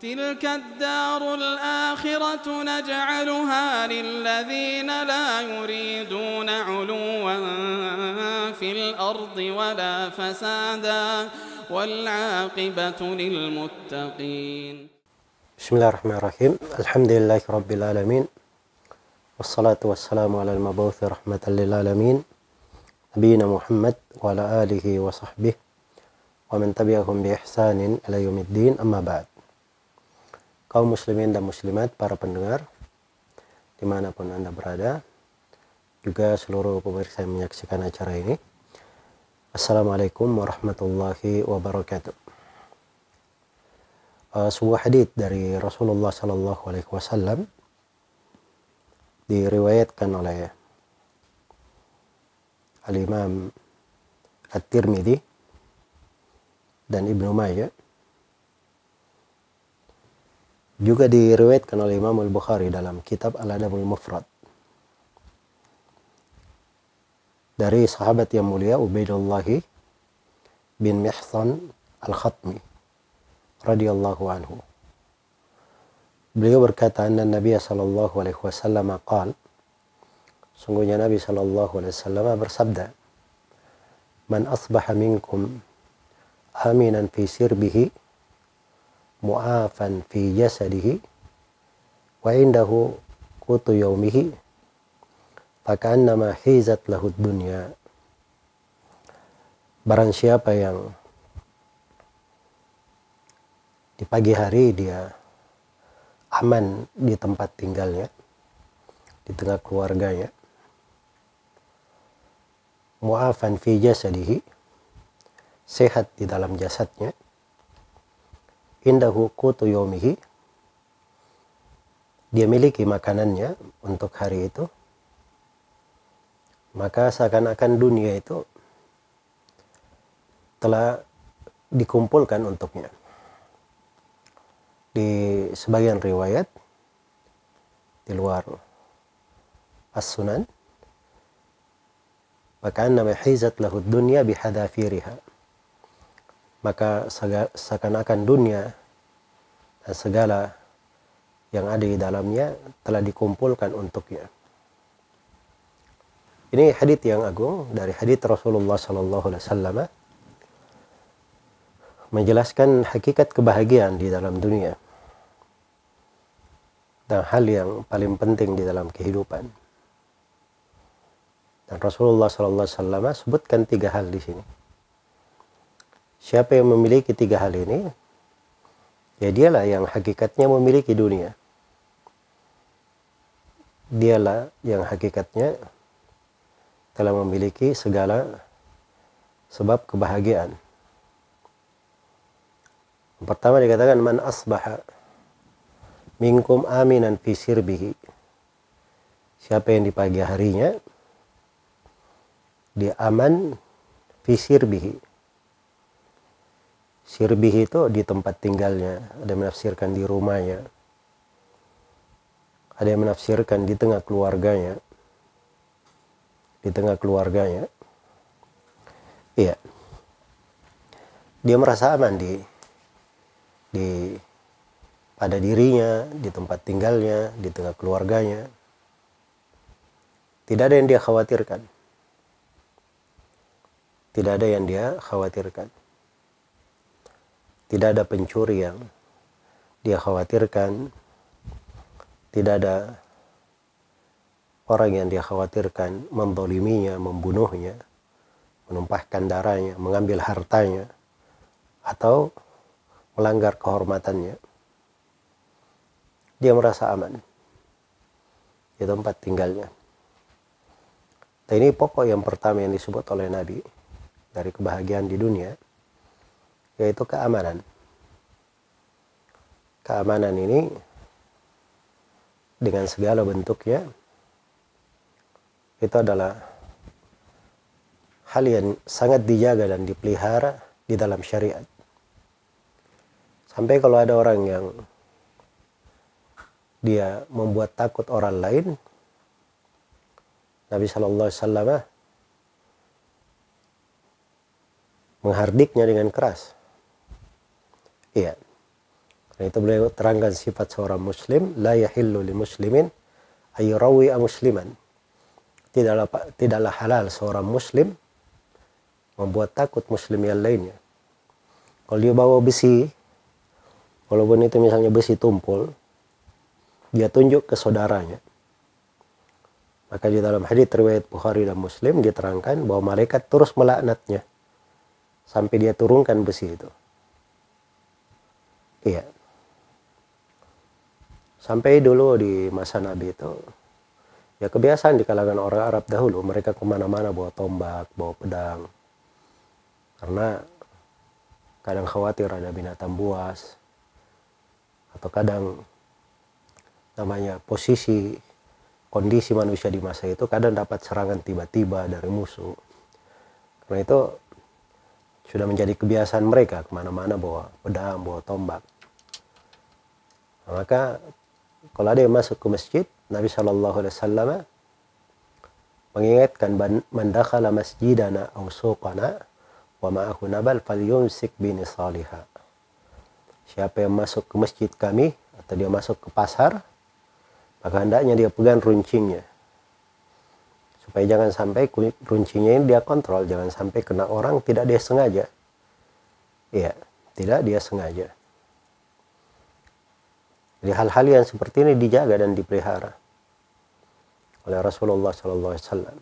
تلك الدار الآخرة نجعلها للذين لا يريدون علوا في الأرض ولا فسادا والعاقبة للمتقين. بسم الله الرحمن الرحيم. الحمد لله رب العالمين والصلاة والسلام على المبعوث رحمة للعالمين. نبينا محمد وعلى آله وصحبه ومن تبعهم بإحسان إلى يوم الدين. أما بعد kaum muslimin dan muslimat, para pendengar, di mana pun Anda berada, juga seluruh pemirsa yang menyaksikan acara ini. Assalamualaikum warahmatullahi wabarakatuh. Uh, sebuah hadith dari Rasulullah Sallallahu Alaihi Wasallam diriwayatkan oleh Al-Imam At-Tirmidzi dan Ibnu Majah juga diriwayatkan oleh Imam Al-Bukhari dalam kitab Al-Adabul Mufrad. Dari sahabat yang mulia Ubaidullah bin Mihsan Al-Khatmi radhiyallahu anhu. Beliau berkata, "Anna Nabi sallallahu alaihi wasallam qaal" Sungguhnya Nabi sallallahu alaihi wasallam bersabda, "Man asbaha minkum aminan fi sirbihi mu'afan fi jasadihi wa indahu kutu yaumihi fakannama hizat lahu dunya. Barang siapa yang di pagi hari dia aman di tempat tinggalnya di tengah keluarganya mu'afan fi jasadihi sehat di dalam jasadnya indahu kutu yomihi dia miliki makanannya untuk hari itu. Maka seakan-akan dunia itu telah dikumpulkan untuknya. Di sebagian riwayat di luar as-sunan maka nama hizat lahu dunya bihadafiriha maka seakan-akan dunia dan segala yang ada di dalamnya telah dikumpulkan untuknya. Ini hadith yang agung dari hadith Rasulullah Sallallahu Alaihi Wasallam menjelaskan hakikat kebahagiaan di dalam dunia dan hal yang paling penting di dalam kehidupan. Dan Rasulullah Sallallahu Alaihi Wasallam sebutkan tiga hal di sini. Siapa yang memiliki tiga hal ini, ya dialah yang hakikatnya memiliki dunia. Dialah yang hakikatnya telah memiliki segala sebab kebahagiaan. Pertama dikatakan man asbaha minkum aminan fi sirbihi. Siapa yang di pagi harinya dia aman fi sirbihi Sirbih itu di tempat tinggalnya, ada yang menafsirkan di rumahnya, ada yang menafsirkan di tengah keluarganya, di tengah keluarganya. Iya, dia merasa aman di di pada dirinya, di tempat tinggalnya, di tengah keluarganya. Tidak ada yang dia khawatirkan. Tidak ada yang dia khawatirkan. Tidak ada pencuri yang dia khawatirkan. Tidak ada orang yang dia khawatirkan mendoliminya, membunuhnya, menumpahkan darahnya, mengambil hartanya, atau melanggar kehormatannya. Dia merasa aman di tempat tinggalnya. Dan ini pokok yang pertama yang disebut oleh Nabi dari kebahagiaan di dunia yaitu keamanan. Keamanan ini dengan segala bentuknya itu adalah hal yang sangat dijaga dan dipelihara di dalam syariat. Sampai kalau ada orang yang dia membuat takut orang lain, Nabi Wasallam menghardiknya dengan keras. Iya. Nah, itu beliau terangkan sifat seorang muslim, la yahillu li muslimin ayyurawi musliman. Tidaklah tidaklah halal seorang muslim membuat takut muslim yang lainnya. Kalau dia bawa besi, walaupun itu misalnya besi tumpul, dia tunjuk ke saudaranya. Maka di dalam hadis riwayat Bukhari dan Muslim diterangkan bahwa malaikat terus melaknatnya sampai dia turunkan besi itu. Iya. Sampai dulu di masa Nabi itu, ya kebiasaan di kalangan orang Arab dahulu, mereka ke mana-mana bawa tombak, bawa pedang. Karena kadang khawatir ada binatang buas, atau kadang namanya posisi kondisi manusia di masa itu kadang dapat serangan tiba-tiba dari musuh. Karena itu sudah menjadi kebiasaan mereka ke mana-mana bawa pedang, bawa tombak. maka kalau ada yang masuk ke masjid, Nabi Shallallahu Alaihi Wasallam mengingatkan mandakhala masjidana aw suqana wa ma'ahu nabal falyumsik bini salihah. Siapa yang masuk ke masjid kami atau dia masuk ke pasar, maka hendaknya dia pegang runcingnya. Supaya jangan sampai runcingnya ini dia kontrol, jangan sampai kena orang tidak dia sengaja. Iya, tidak dia sengaja. Jadi hal-hal yang seperti ini dijaga dan dipelihara oleh Rasulullah Wasallam.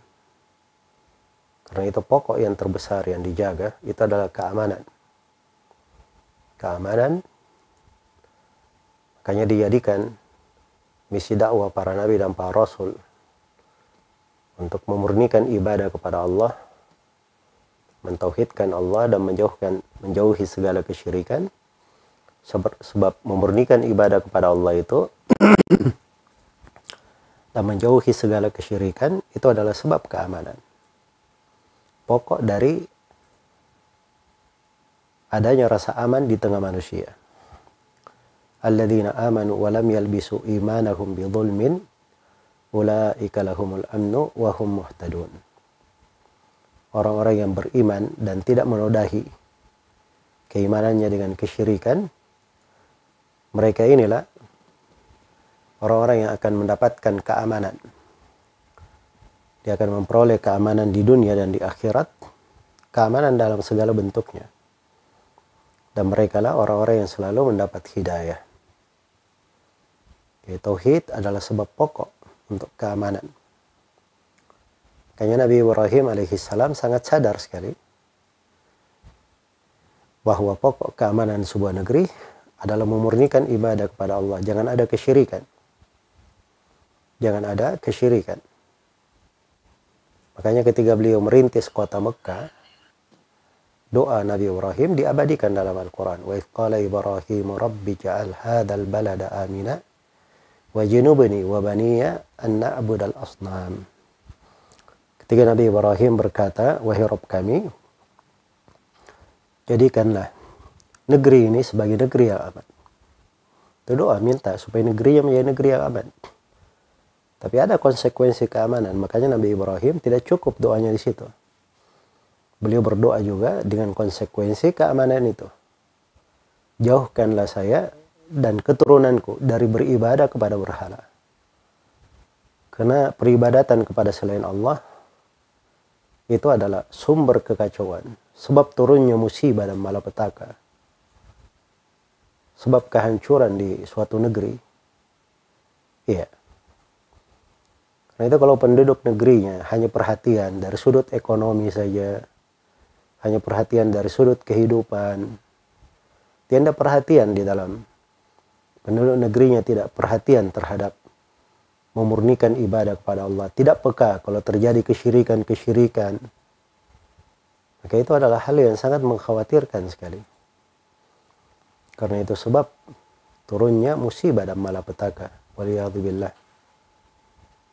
Karena itu pokok yang terbesar yang dijaga itu adalah keamanan. Keamanan makanya dijadikan misi dakwah para nabi dan para rasul untuk memurnikan ibadah kepada Allah, mentauhidkan Allah dan menjauhkan menjauhi segala kesyirikan sebab memurnikan ibadah kepada Allah itu dan menjauhi segala kesyirikan itu adalah sebab keamanan. Pokok dari adanya rasa aman di tengah manusia. Alladzina amanu wa lam yalbisu imanahum bidzulmin ulaika lahumul amnu wa hum muhtadun. Orang-orang yang beriman dan tidak menodai keimanannya dengan kesyirikan, mereka inilah orang-orang yang akan mendapatkan keamanan. Dia akan memperoleh keamanan di dunia dan di akhirat, keamanan dalam segala bentuknya. Dan mereka lah orang-orang yang selalu mendapat hidayah. Jadi, tauhid adalah sebab pokok untuk keamanan. Kayaknya Nabi Ibrahim alaihissalam sangat sadar sekali bahwa pokok keamanan sebuah negeri adalah memurnikan ibadah kepada Allah. Jangan ada kesyirikan. Jangan ada kesyirikan. Makanya ketika beliau merintis kota Mekah, doa Nabi Ibrahim diabadikan dalam Al-Quran. Wa qala Ibrahim Rabbi ja'al hadal balada amina wa jinubni wa baniya an na'budal asnam. Ketika Nabi Ibrahim berkata, wahai Rabb kami, jadikanlah negeri ini sebagai negeri yang aman. Itu doa minta supaya negeri yang menjadi negeri yang aman. Tapi ada konsekuensi keamanan. Makanya Nabi Ibrahim tidak cukup doanya di situ. Beliau berdoa juga dengan konsekuensi keamanan itu. Jauhkanlah saya dan keturunanku dari beribadah kepada berhala. Karena peribadatan kepada selain Allah itu adalah sumber kekacauan. Sebab turunnya musibah dan malapetaka sebab kehancuran di suatu negeri. Iya. Karena itu kalau penduduk negerinya hanya perhatian dari sudut ekonomi saja, hanya perhatian dari sudut kehidupan, tidak perhatian di dalam penduduk negerinya tidak perhatian terhadap memurnikan ibadah kepada Allah, tidak peka kalau terjadi kesyirikan-kesyirikan, maka itu adalah hal yang sangat mengkhawatirkan sekali. Karena itu sebab turunnya musibah dan malapetaka. Waliyahzubillah.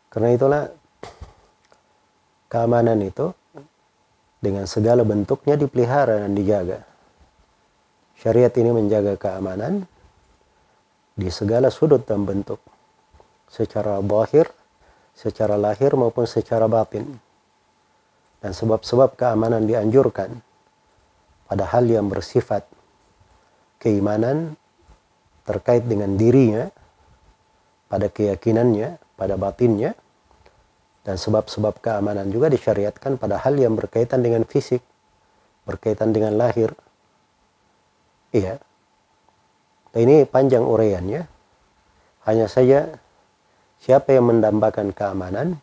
Karena itulah keamanan itu dengan segala bentuknya dipelihara dan dijaga. Syariat ini menjaga keamanan di segala sudut dan bentuk. Secara bahir, secara lahir maupun secara batin. Dan sebab-sebab keamanan dianjurkan pada hal yang bersifat keimanan terkait dengan dirinya, pada keyakinannya, pada batinnya, dan sebab-sebab keamanan juga disyariatkan pada hal yang berkaitan dengan fisik, berkaitan dengan lahir. Iya. Nah, ini panjang uraiannya. Hanya saja siapa yang mendambakan keamanan,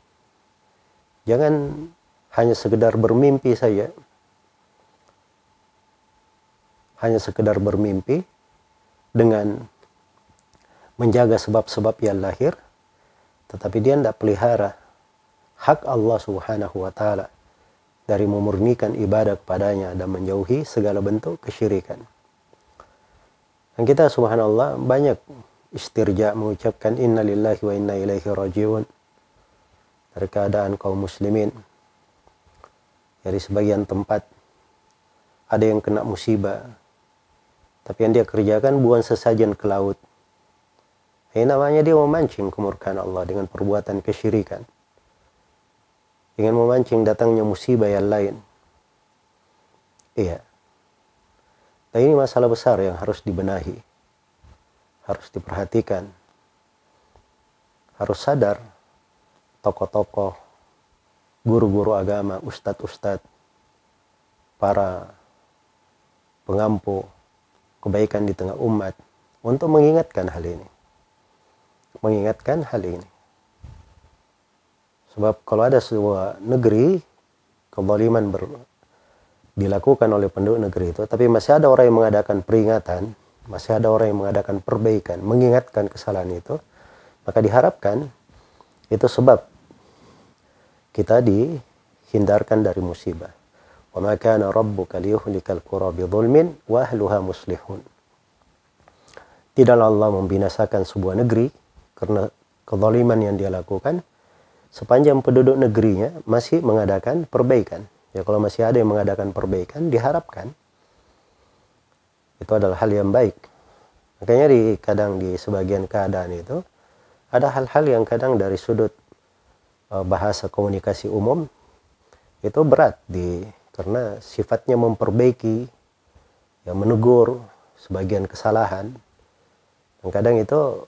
jangan hanya sekedar bermimpi saja. Hanya sekedar bermimpi dengan menjaga sebab-sebab yang lahir, tetapi dia tidak pelihara hak Allah Subhanahu wa taala dari memurnikan ibadah kepadanya dan menjauhi segala bentuk kesyirikan. Dan kita subhanallah banyak istirja mengucapkan inna lillahi wa inna ilaihi rajiun dari keadaan kaum muslimin. Dari sebagian tempat ada yang kena musibah. Tapi yang dia kerjakan buang sesajen ke laut. Ini namanya dia memancing kemurkaan Allah dengan perbuatan kesyirikan dengan memancing datangnya musibah yang lain. Iya. Nah ini masalah besar yang harus dibenahi. Harus diperhatikan. Harus sadar tokoh-tokoh, guru-guru agama, ustadz-ustadz, para pengampu kebaikan di tengah umat untuk mengingatkan hal ini. Mengingatkan hal ini. Sebab kalau ada sebuah negeri kezaliman ber, dilakukan oleh penduduk negeri itu, tapi masih ada orang yang mengadakan peringatan, masih ada orang yang mengadakan perbaikan, mengingatkan kesalahan itu, maka diharapkan itu sebab kita dihindarkan dari musibah. Kana rabbuka liyuhlikal qura bidzulmin wa ahluha muslihun. Tidaklah Allah membinasakan sebuah negeri karena kezaliman yang dia lakukan, sepanjang penduduk negerinya masih mengadakan perbaikan. Ya kalau masih ada yang mengadakan perbaikan, diharapkan itu adalah hal yang baik. Makanya di kadang di sebagian keadaan itu ada hal-hal yang kadang dari sudut uh, bahasa komunikasi umum itu berat di karena sifatnya memperbaiki, yang menegur sebagian kesalahan. Dan kadang itu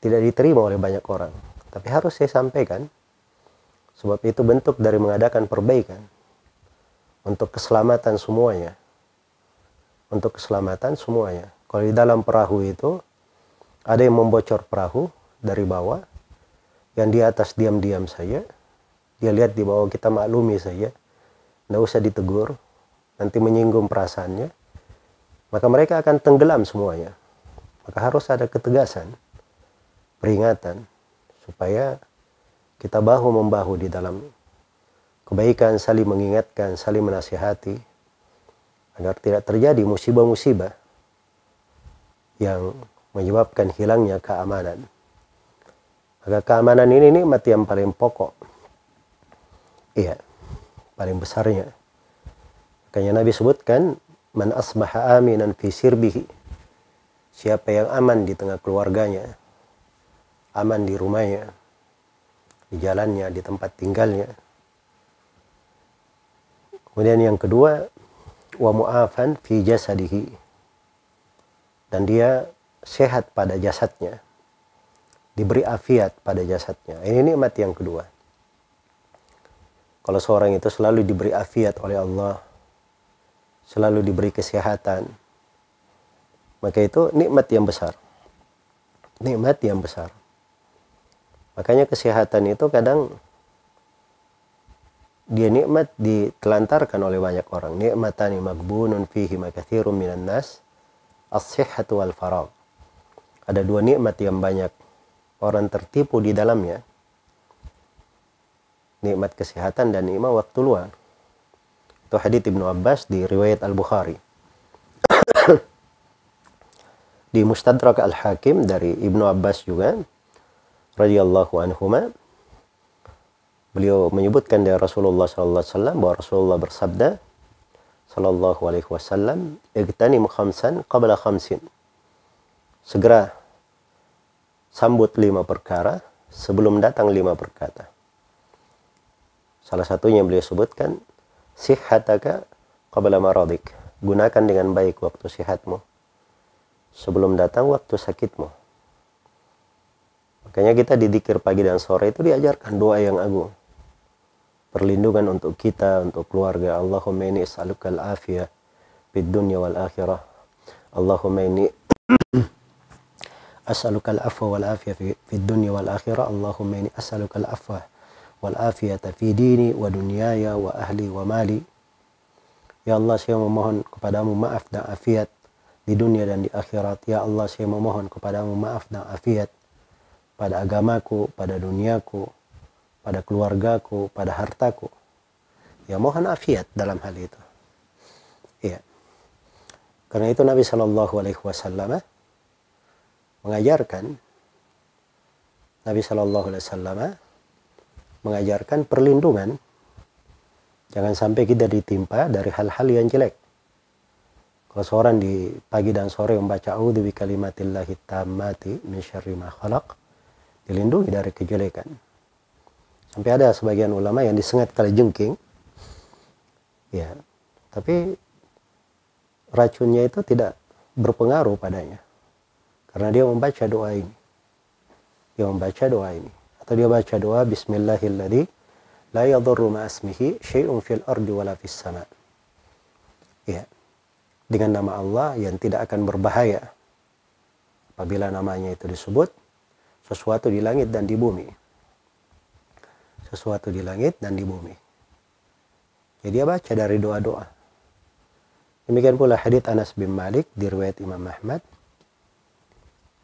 tidak diterima oleh banyak orang. Tapi harus saya sampaikan Sebab itu bentuk dari mengadakan perbaikan untuk keselamatan semuanya. Untuk keselamatan semuanya. Kalau di dalam perahu itu ada yang membocor perahu dari bawah, yang di atas diam-diam saja, dia lihat di bawah kita maklumi saja, tidak usah ditegur, nanti menyinggung perasaannya, maka mereka akan tenggelam semuanya. Maka harus ada ketegasan, peringatan, supaya kita bahu membahu di dalam kebaikan, saling mengingatkan, saling menasihati agar tidak terjadi musibah-musibah yang menyebabkan hilangnya keamanan. Maka keamanan ini nikmat yang paling pokok. Iya, paling besarnya. Makanya Nabi sebutkan, Man asbaha aminan fi sirbihi. Siapa yang aman di tengah keluarganya, aman di rumahnya, di jalannya, di tempat tinggalnya. Kemudian yang kedua, wa mu'afan fi jasadihi. Dan dia sehat pada jasadnya. Diberi afiat pada jasadnya. Ini nikmat yang kedua. Kalau seorang itu selalu diberi afiat oleh Allah, selalu diberi kesehatan, maka itu nikmat yang besar. Nikmat yang besar. Makanya kesehatan itu kadang dia nikmat ditelantarkan oleh banyak orang. Nikmatani magbunun fihi makathirun minan nas as-sihhatu wal farag. Ada dua nikmat yang banyak orang tertipu di dalamnya. Nikmat kesehatan dan nikmat waktu luang. Itu hadits Ibnu Abbas di riwayat Al-Bukhari. di Mustadrak Al-Hakim dari Ibnu Abbas juga radhiyallahu anhuma beliau menyebutkan dari Rasulullah sallallahu alaihi wasallam bahwa Rasulullah bersabda sallallahu alaihi wasallam igtanim khamsan qabla khamsin segera sambut lima perkara sebelum datang lima perkata salah satunya beliau sebutkan sihhataka qabla maradik gunakan dengan baik waktu sihatmu sebelum datang waktu sakitmu. Makanya kita di dikir pagi dan sore itu diajarkan doa yang agung. Perlindungan untuk kita, untuk keluarga. Allahumma inni as'alukal afiyah fid dunya wal akhirah. Allahumma inni as'alukal afwa wal afiyah fid dunya wal akhirah. Allahumma inni as'alukal afwa wa dunyaya wa ahli wa mali. Ya Allah, saya memohon kepadamu maaf dan afiat di dunia dan di akhirat. Ya Allah, saya memohon kepadamu maaf dan afiat pada agamaku, pada duniaku, pada keluargaku, pada hartaku. Ya mohon afiat dalam hal itu. Iya. Karena itu Nabi Shallallahu Alaihi Wasallam mengajarkan Nabi Shallallahu Alaihi Wasallam mengajarkan perlindungan jangan sampai kita ditimpa dari hal-hal yang jelek kalau seorang di pagi dan sore membaca a'udzu bi kalimatillahi tammati min ma khalaq dilindungi dari kejelekan. Sampai ada sebagian ulama yang disengat kali jengking. Ya, tapi racunnya itu tidak berpengaruh padanya. Karena dia membaca doa ini. Dia membaca doa ini. Atau dia baca doa Bismillahilladzi la yadurru ma'asmihi syai'un fil ardi wala fis sama. Ya. Dengan nama Allah yang tidak akan berbahaya. Apabila namanya itu disebut sesuatu di langit dan di bumi. Sesuatu di langit dan di bumi. Jadi dia baca dari doa-doa. Demikian pula hadits Anas bin Malik di riwayat Imam Ahmad.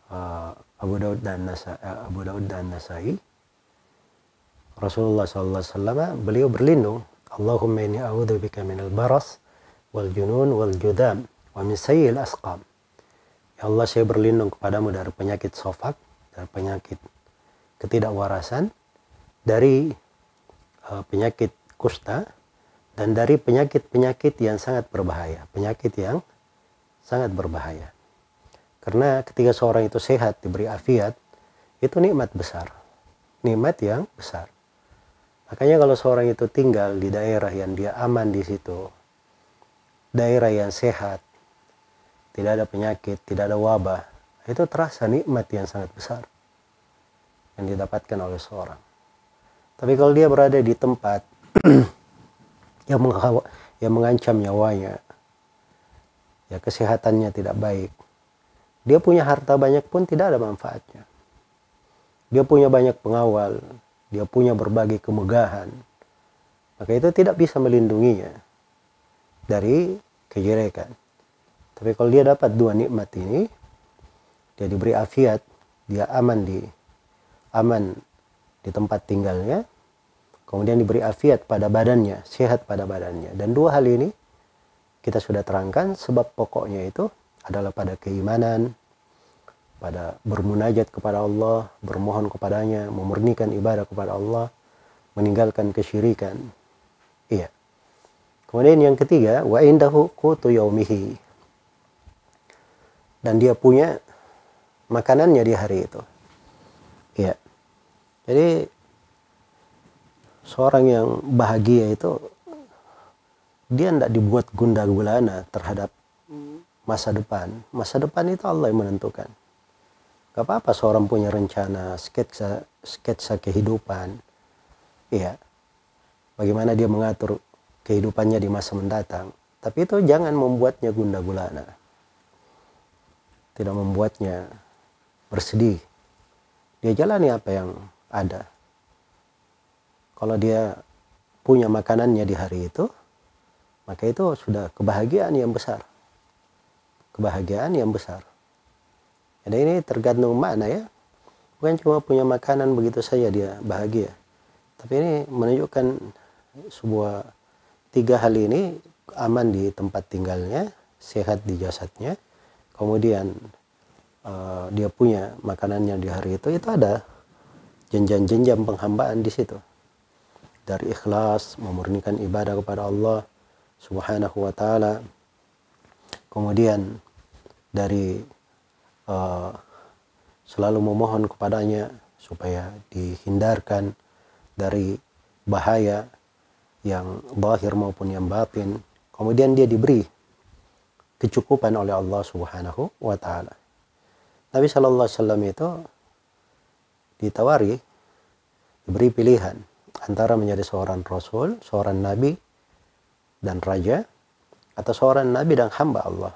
Uh, Abu Daud dan Nasai, Abu Daud dan Nasai Rasulullah SAW beliau berlindung Allahumma inni a'udzubika minal baras wal junun wal judam wa min sayyil asqam. Ya Allah saya berlindung kepadamu dari penyakit sofak, dari penyakit ketidakwarasan, dari uh, penyakit kusta, dan dari penyakit-penyakit yang sangat berbahaya. Penyakit yang sangat berbahaya. Karena ketika seorang itu sehat, diberi afiat, itu nikmat besar. Nikmat yang besar. Makanya kalau seorang itu tinggal di daerah yang dia aman di situ, daerah yang sehat, tidak ada penyakit, tidak ada wabah, itu terasa nikmat yang sangat besar yang didapatkan oleh seorang. Tapi kalau dia berada di tempat yang, yang mengancam nyawanya, ya kesehatannya tidak baik, dia punya harta banyak pun tidak ada manfaatnya. Dia punya banyak pengawal, dia punya berbagai kemegahan, maka itu tidak bisa melindunginya dari kejelekan. Tapi kalau dia dapat dua nikmat ini, dia diberi afiat, dia aman di aman di tempat tinggalnya, kemudian diberi afiat pada badannya, sehat pada badannya. Dan dua hal ini kita sudah terangkan sebab pokoknya itu adalah pada keimanan, pada bermunajat kepada Allah, bermohon kepadanya, memurnikan ibadah kepada Allah, meninggalkan kesyirikan. Iya. Kemudian yang ketiga, wa indahu qutu yaumihi. Dan dia punya makanannya di hari itu. Ya. Jadi seorang yang bahagia itu dia tidak dibuat gundah gulana terhadap masa depan. Masa depan itu Allah yang menentukan. Gak apa-apa seorang punya rencana, sketsa, sketsa kehidupan. Iya. Bagaimana dia mengatur kehidupannya di masa mendatang. Tapi itu jangan membuatnya gundah gulana. Tidak membuatnya bersedih. Dia jalani apa yang ada. Kalau dia punya makanannya di hari itu, maka itu sudah kebahagiaan yang besar. Kebahagiaan yang besar. Jadi ini tergantung mana ya. Bukan cuma punya makanan begitu saja dia bahagia. Tapi ini menunjukkan sebuah tiga hal ini aman di tempat tinggalnya, sehat di jasadnya, kemudian uh, dia punya makanannya di hari itu, itu ada jenjang-jenjang penghambaan di situ. Dari ikhlas, memurnikan ibadah kepada Allah subhanahu wa ta'ala. Kemudian dari uh, selalu memohon kepadanya supaya dihindarkan dari bahaya yang bahir maupun yang batin kemudian dia diberi kecukupan oleh Allah Subhanahu wa taala. Nabi Shallallahu alaihi wasallam itu ditawari diberi pilihan antara menjadi seorang rasul, seorang nabi dan raja atau seorang nabi dan hamba Allah.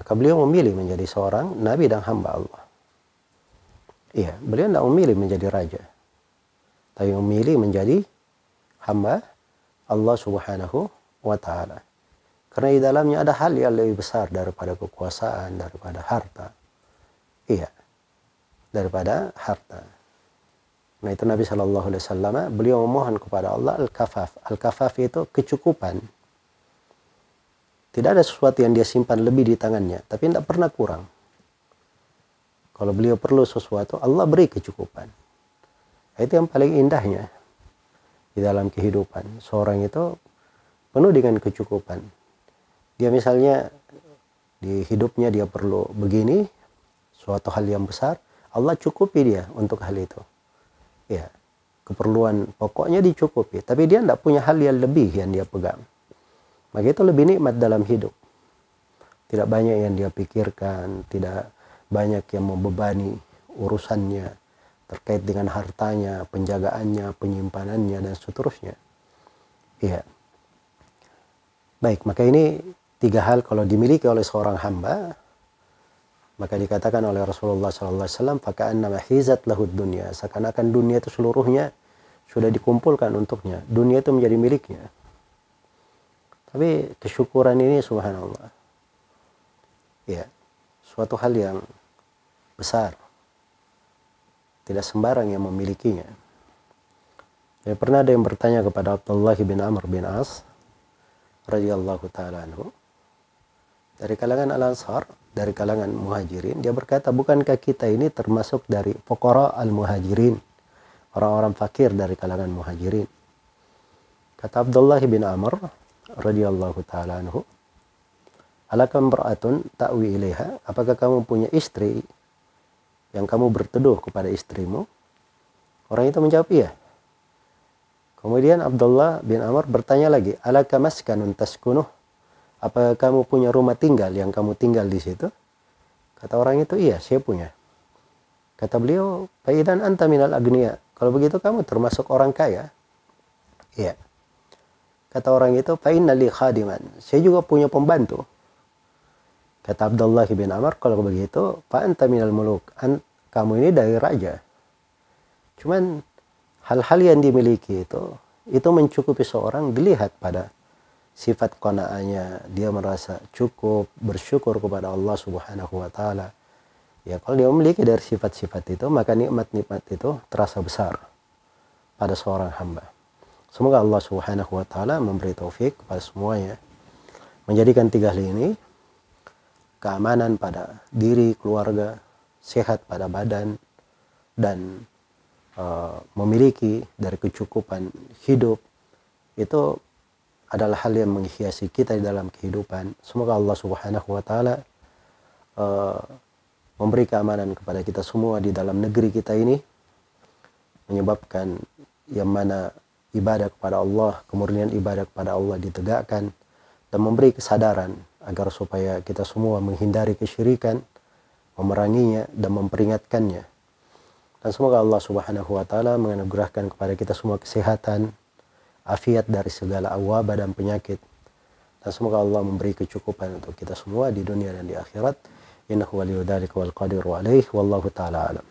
Maka beliau memilih menjadi seorang nabi dan hamba Allah. Iya, beliau tidak memilih menjadi raja. Tapi memilih menjadi hamba Allah Subhanahu wa taala. Karena di dalamnya ada hal yang lebih besar daripada kekuasaan, daripada harta. Iya. Daripada harta. Nah itu Nabi Shallallahu Alaihi Wasallam beliau memohon kepada Allah al-kafaf. Al-kafaf itu kecukupan. Tidak ada sesuatu yang dia simpan lebih di tangannya, tapi tidak pernah kurang. Kalau beliau perlu sesuatu, Allah beri kecukupan. Itu yang paling indahnya di dalam kehidupan. Seorang itu penuh dengan kecukupan. Dia misalnya di hidupnya dia perlu begini, suatu hal yang besar, Allah cukupi dia untuk hal itu. Ya, keperluan pokoknya dicukupi, tapi dia tidak punya hal yang lebih yang dia pegang. Maka itu lebih nikmat dalam hidup. Tidak banyak yang dia pikirkan, tidak banyak yang membebani urusannya terkait dengan hartanya, penjagaannya, penyimpanannya, dan seterusnya. Iya. Baik, maka ini tiga hal kalau dimiliki oleh seorang hamba, maka dikatakan oleh Rasulullah SAW, nama hizat lahud dunia. Seakan-akan dunia itu seluruhnya sudah dikumpulkan untuknya. Dunia itu menjadi miliknya. Tapi kesyukuran ini subhanallah. Ya, suatu hal yang besar. Tidak sembarang yang memilikinya. Ya, pernah ada yang bertanya kepada Abdullah bin Amr bin As radhiyallahu taala anhu dari kalangan Al-Ansar, dari kalangan Muhajirin, dia berkata, "Bukankah kita ini termasuk dari pokora al-Muhajirin?" Orang-orang fakir dari kalangan Muhajirin. Kata Abdullah bin Amr radhiyallahu taala anhu alakam beratun ta'wi ilaiha? Apakah kamu punya istri yang kamu berteduh kepada istrimu? Orang itu menjawab iya. Kemudian Abdullah bin Amr bertanya lagi alaka maskanun taskunuh? Apakah kamu punya rumah tinggal yang kamu tinggal di situ? Kata orang itu iya saya punya. Kata beliau faidan anta minal agniya. Kalau begitu kamu termasuk orang kaya? Iya Kata orang itu, fa'inna li khadiman. Saya juga punya pembantu. Kata Abdullah bin Amr, kalau begitu, fa'anta minal muluk. An, kamu ini dari raja. Cuman hal-hal yang dimiliki itu, itu mencukupi seorang dilihat pada sifat kona'anya. Dia merasa cukup, bersyukur kepada Allah subhanahu wa ta'ala. Ya, kalau dia memiliki dari sifat-sifat itu, maka nikmat-nikmat itu terasa besar pada seorang hamba. Semoga Allah Subhanahu wa taala memberi taufik kepada semuanya menjadikan tiga hal ini keamanan pada diri, keluarga, sehat pada badan dan uh, memiliki dari kecukupan hidup itu adalah hal yang menghiasi kita di dalam kehidupan. Semoga Allah Subhanahu wa taala uh, memberi keamanan kepada kita semua di dalam negeri kita ini menyebabkan yang mana ibadah kepada Allah, kemurnian ibadah kepada Allah ditegakkan dan memberi kesadaran agar supaya kita semua menghindari kesyirikan, memeranginya dan memperingatkannya. Dan semoga Allah Subhanahu wa taala menganugerahkan kepada kita semua kesehatan, afiat dari segala awabah dan penyakit. Dan semoga Allah memberi kecukupan untuk kita semua di dunia dan di akhirat. Innahu waliyudzalika wal qadiru alaihi wallahu taala alam.